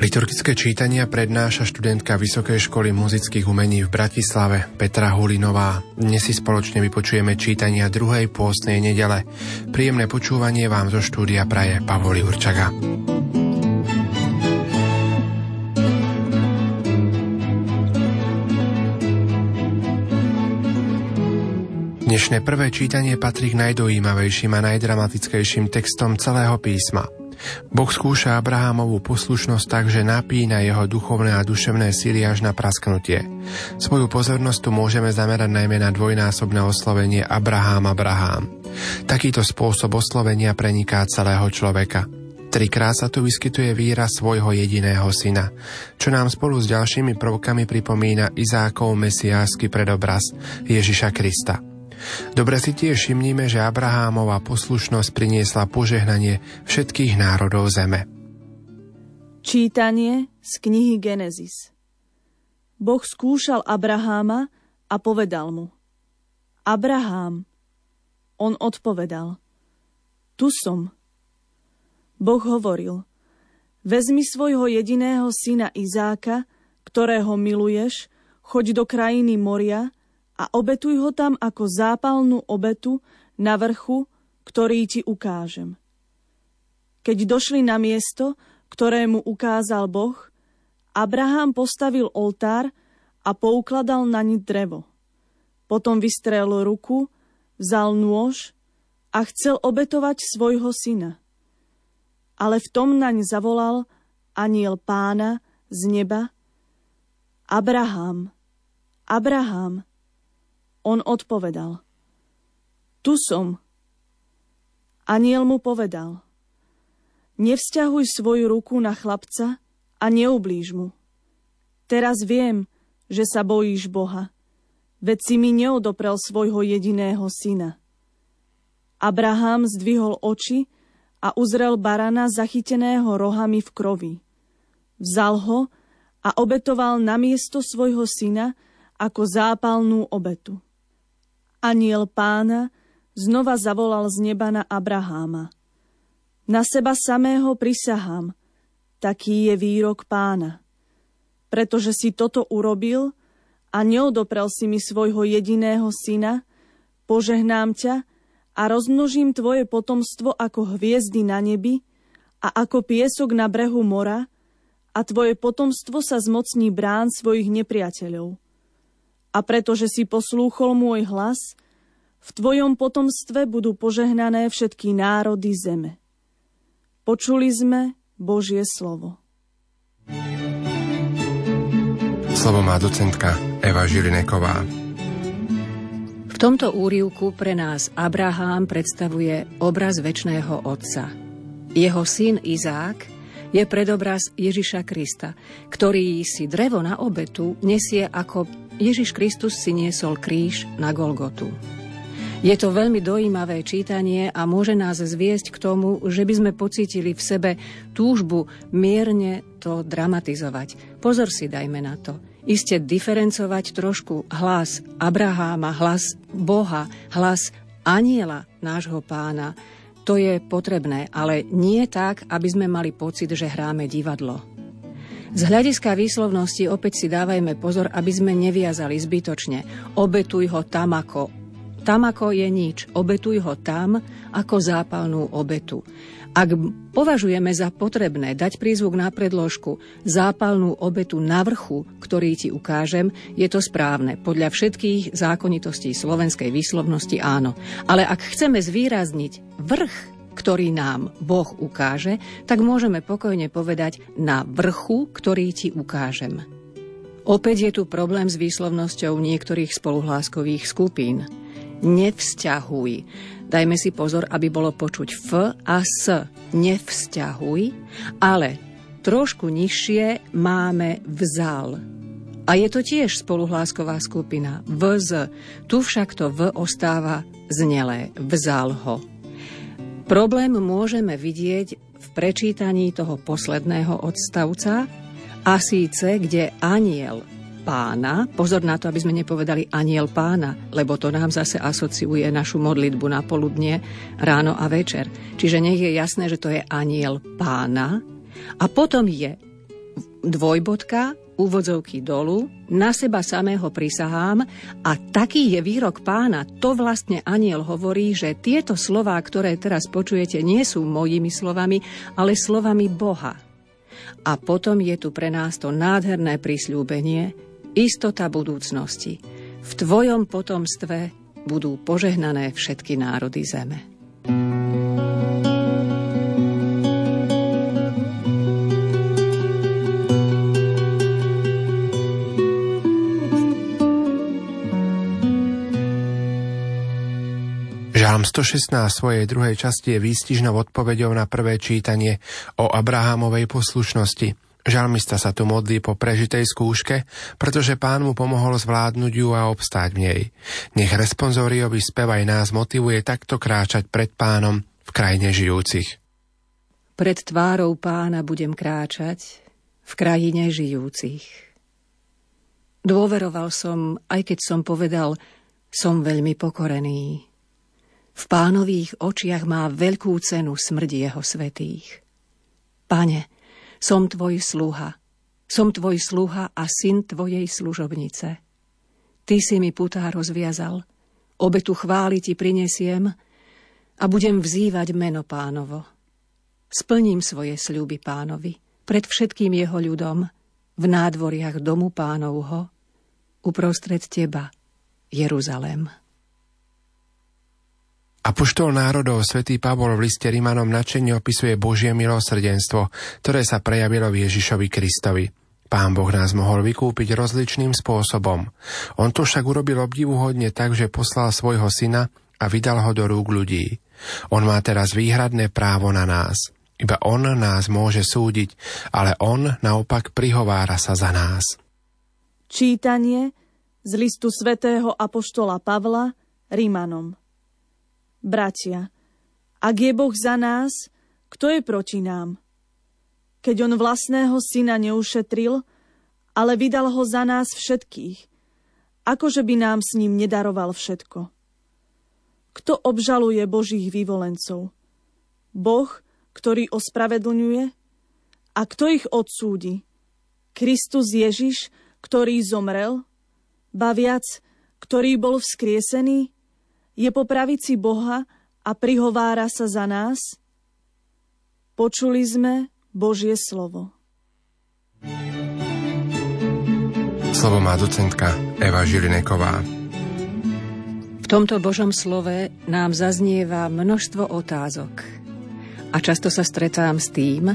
Liturgické čítania prednáša študentka Vysokej školy muzických umení v Bratislave Petra Hulinová. Dnes si spoločne vypočujeme čítania druhej pôstnej nedele. Príjemné počúvanie vám zo štúdia praje Pavoli Určaga. Dnešné prvé čítanie patrí k najdojímavejším a najdramatickejším textom celého písma – Boh skúša Abrahamovú poslušnosť tak, že napína jeho duchovné a duševné síly až na prasknutie. Svoju pozornosť tu môžeme zamerať najmä na dvojnásobné oslovenie Abraham Abraham. Takýto spôsob oslovenia preniká celého človeka. Trikrát sa tu vyskytuje výraz svojho jediného syna, čo nám spolu s ďalšími prvkami pripomína Izákov mesiásky predobraz Ježiša Krista. Dobre si tiež všimnime, že Abrahámova poslušnosť priniesla požehnanie všetkých národov zeme. Čítanie z knihy Genesis Boh skúšal Abraháma a povedal mu Abrahám. On odpovedal Tu som. Boh hovoril Vezmi svojho jediného syna Izáka, ktorého miluješ, choď do krajiny moria a obetuj ho tam ako zápalnú obetu na vrchu, ktorý ti ukážem. Keď došli na miesto, ktorému ukázal Boh, Abraham postavil oltár a poukladal na ni drevo. Potom vystrel ruku, vzal nôž a chcel obetovať svojho syna. Ale v tom naň zavolal aniel pána z neba Abraham, Abraham, on odpovedal. Tu som. Aniel mu povedal. Nevzťahuj svoju ruku na chlapca a neublíž mu. Teraz viem, že sa bojíš Boha, veď si mi neodoprel svojho jediného syna. Abraham zdvihol oči a uzrel barana zachyteného rohami v krovi. Vzal ho a obetoval na miesto svojho syna ako zápalnú obetu. Aniel pána znova zavolal z neba na Abraháma. Na seba samého prisahám, taký je výrok pána. Pretože si toto urobil a neodoprel si mi svojho jediného syna, požehnám ťa a rozmnožím tvoje potomstvo ako hviezdy na nebi a ako piesok na brehu mora a tvoje potomstvo sa zmocní brán svojich nepriateľov. A pretože si poslúchol môj hlas, v tvojom potomstve budú požehnané všetky národy zeme. Počuli sme Božie slovo. Slovo má docentka Eva Žilineková. V tomto úrivku pre nás Abraham predstavuje obraz väčšného Otca. Jeho syn Izák je predobraz Ježiša Krista, ktorý si drevo na obetu nesie ako Ježiš Kristus si niesol kríž na Golgotu. Je to veľmi dojímavé čítanie a môže nás zviesť k tomu, že by sme pocítili v sebe túžbu mierne to dramatizovať. Pozor si dajme na to. Iste diferencovať trošku hlas Abraháma, hlas Boha, hlas aniela nášho pána. To je potrebné, ale nie tak, aby sme mali pocit, že hráme divadlo. Z hľadiska výslovnosti opäť si dávajme pozor, aby sme neviazali zbytočne. Obetuj ho tam ako tam ako je nič, obetuj ho tam ako zápalnú obetu. Ak považujeme za potrebné dať prízvuk na predložku zápalnú obetu na vrchu, ktorý ti ukážem, je to správne. Podľa všetkých zákonitostí slovenskej výslovnosti áno. Ale ak chceme zvýrazniť vrch ktorý nám Boh ukáže, tak môžeme pokojne povedať na vrchu, ktorý ti ukážem. Opäť je tu problém s výslovnosťou niektorých spoluhláskových skupín. Nevzťahuj. Dajme si pozor, aby bolo počuť F a S. Nevzťahuj, ale trošku nižšie máme vzal. A je to tiež spoluhlásková skupina VZ. Tu však to V ostáva znelé. Vzal ho. Problém môžeme vidieť v prečítaní toho posledného odstavca, a síce, kde aniel pána, pozor na to, aby sme nepovedali aniel pána, lebo to nám zase asociuje našu modlitbu na poludne, ráno a večer. Čiže nech je jasné, že to je aniel pána. A potom je dvojbodka, úvodzovky dolu, na seba samého prisahám a taký je výrok pána. To vlastne aniel hovorí, že tieto slová, ktoré teraz počujete, nie sú mojimi slovami, ale slovami Boha. A potom je tu pre nás to nádherné prisľúbenie, istota budúcnosti. V tvojom potomstve budú požehnané všetky národy zeme. Žalm 116 svojej druhej časti je výstižnou odpoveďou na prvé čítanie o Abrahámovej poslušnosti. Žalmista sa tu modlí po prežitej skúške, pretože pán mu pomohol zvládnuť ju a obstáť v nej. Nech responsoriový spev aj nás motivuje takto kráčať pred pánom v krajine žijúcich. Pred tvárou pána budem kráčať v krajine žijúcich. Dôveroval som, aj keď som povedal, som veľmi pokorený. V pánových očiach má veľkú cenu smrť jeho svetých. Pane, som tvoj sluha, som tvoj sluha a syn tvojej služobnice. Ty si mi putá rozviazal, obetu chváli ti prinesiem a budem vzývať meno pánovo. Splním svoje sľuby pánovi, pred všetkým jeho ľudom, v nádvoriach domu pánovho, uprostred teba, Jeruzalém. Apoštol národov svätý Pavol v liste Rimanom načenie opisuje Božie milosrdenstvo, ktoré sa prejavilo v Ježišovi Kristovi. Pán Boh nás mohol vykúpiť rozličným spôsobom. On to však urobil obdivuhodne tak, že poslal svojho syna a vydal ho do rúk ľudí. On má teraz výhradné právo na nás. Iba on nás môže súdiť, ale on naopak prihovára sa za nás. Čítanie z listu svätého Apoštola Pavla Rímanom. Bratia, ak je Boh za nás, kto je proti nám? Keď on vlastného syna neušetril, ale vydal ho za nás všetkých, akože by nám s ním nedaroval všetko. Kto obžaluje Božích vyvolencov? Boh, ktorý ospravedlňuje? A kto ich odsúdi? Kristus Ježiš, ktorý zomrel? Ba viac, ktorý bol vzkriesený? Je po pravici Boha a prihovára sa za nás? Počuli sme Božie slovo. Slovo má docentka Eva Žilineková. V tomto Božom slove nám zaznieva množstvo otázok. A často sa stretám s tým,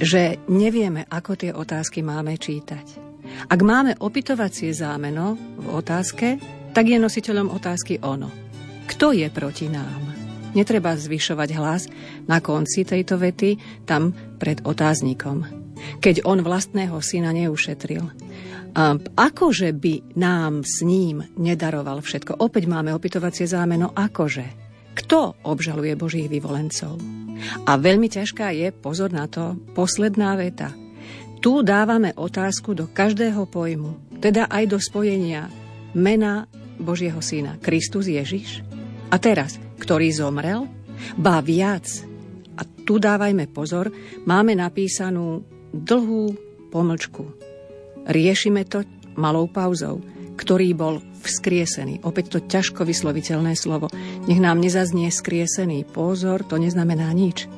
že nevieme, ako tie otázky máme čítať. Ak máme opytovacie zámeno v otázke, tak je nositeľom otázky ono. Kto je proti nám? Netreba zvyšovať hlas na konci tejto vety, tam pred otáznikom. Keď on vlastného syna neušetril. A akože by nám s ním nedaroval všetko? Opäť máme opytovacie zámeno akože. Kto obžaluje Božích vyvolencov? A veľmi ťažká je, pozor na to, posledná veta. Tu dávame otázku do každého pojmu, teda aj do spojenia mena Božieho syna Kristus Ježiš a teraz, ktorý zomrel? Ba viac. A tu dávajme pozor, máme napísanú dlhú pomlčku. Riešime to malou pauzou, ktorý bol vzkriesený. Opäť to ťažko vysloviteľné slovo. Nech nám nezaznie skriesený. Pozor, to neznamená nič.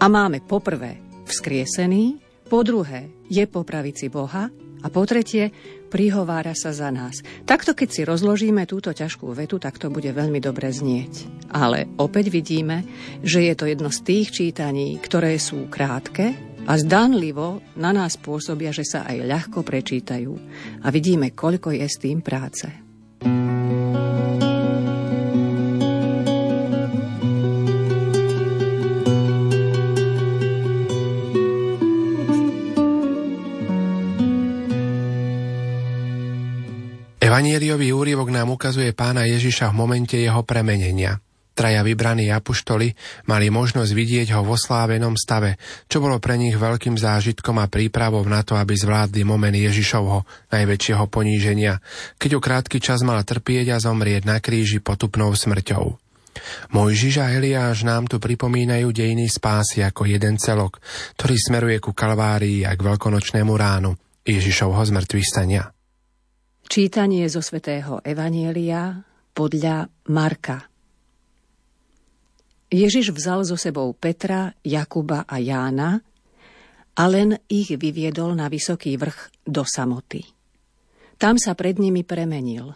A máme poprvé vzkriesený, po druhé je po pravici Boha a po tretie prihovára sa za nás. Takto, keď si rozložíme túto ťažkú vetu, tak to bude veľmi dobre znieť. Ale opäť vidíme, že je to jedno z tých čítaní, ktoré sú krátke a zdánlivo na nás pôsobia, že sa aj ľahko prečítajú. A vidíme, koľko je s tým práce. Evanieliový úrivok nám ukazuje pána Ježiša v momente jeho premenenia. Traja vybraní apuštoli mali možnosť vidieť ho vo slávenom stave, čo bolo pre nich veľkým zážitkom a prípravou na to, aby zvládli moment Ježišovho najväčšieho poníženia, keď o krátky čas mal trpieť a zomrieť na kríži potupnou smrťou. Mojžiš a Eliáš nám tu pripomínajú dejiny spásy ako jeden celok, ktorý smeruje ku Kalvárii a k veľkonočnému ránu Ježišovho zmrtvých stania. Čítanie zo svätého Evanielia podľa Marka. Ježiš vzal so sebou Petra, Jakuba a Jána a len ich vyviedol na vysoký vrch do samoty. Tam sa pred nimi premenil.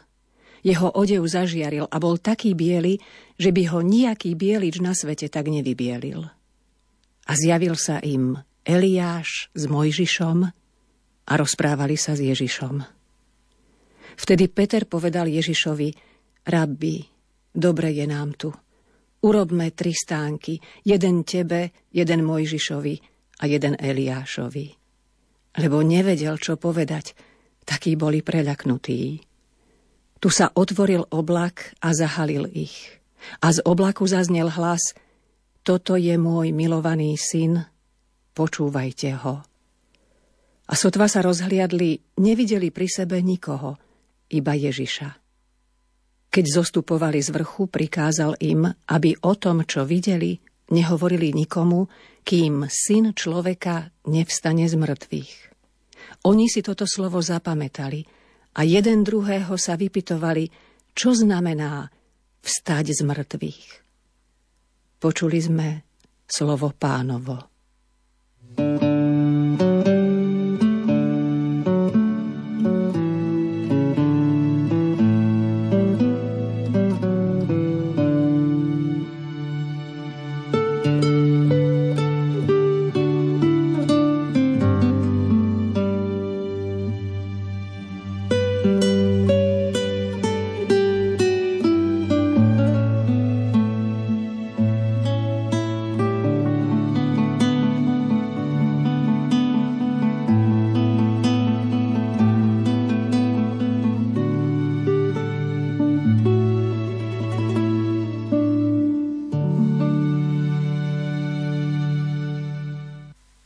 Jeho odev zažiaril a bol taký biely, že by ho nejaký bielič na svete tak nevybielil. A zjavil sa im Eliáš s Mojžišom a rozprávali sa s Ježišom. Vtedy Peter povedal Ježišovi, rabbi, dobre je nám tu – Urobme tri stánky, jeden tebe, jeden Mojžišovi a jeden Eliášovi. Lebo nevedel, čo povedať, takí boli preľaknutí. Tu sa otvoril oblak a zahalil ich. A z oblaku zaznel hlas Toto je môj milovaný syn, počúvajte ho. A sotva sa rozhliadli, nevideli pri sebe nikoho, iba Ježiša. Keď zostupovali z vrchu, prikázal im, aby o tom, čo videli, nehovorili nikomu, kým syn človeka nevstane z mŕtvych. Oni si toto slovo zapamätali a jeden druhého sa vypitovali, čo znamená vstať z mŕtvych. Počuli sme slovo pánovo.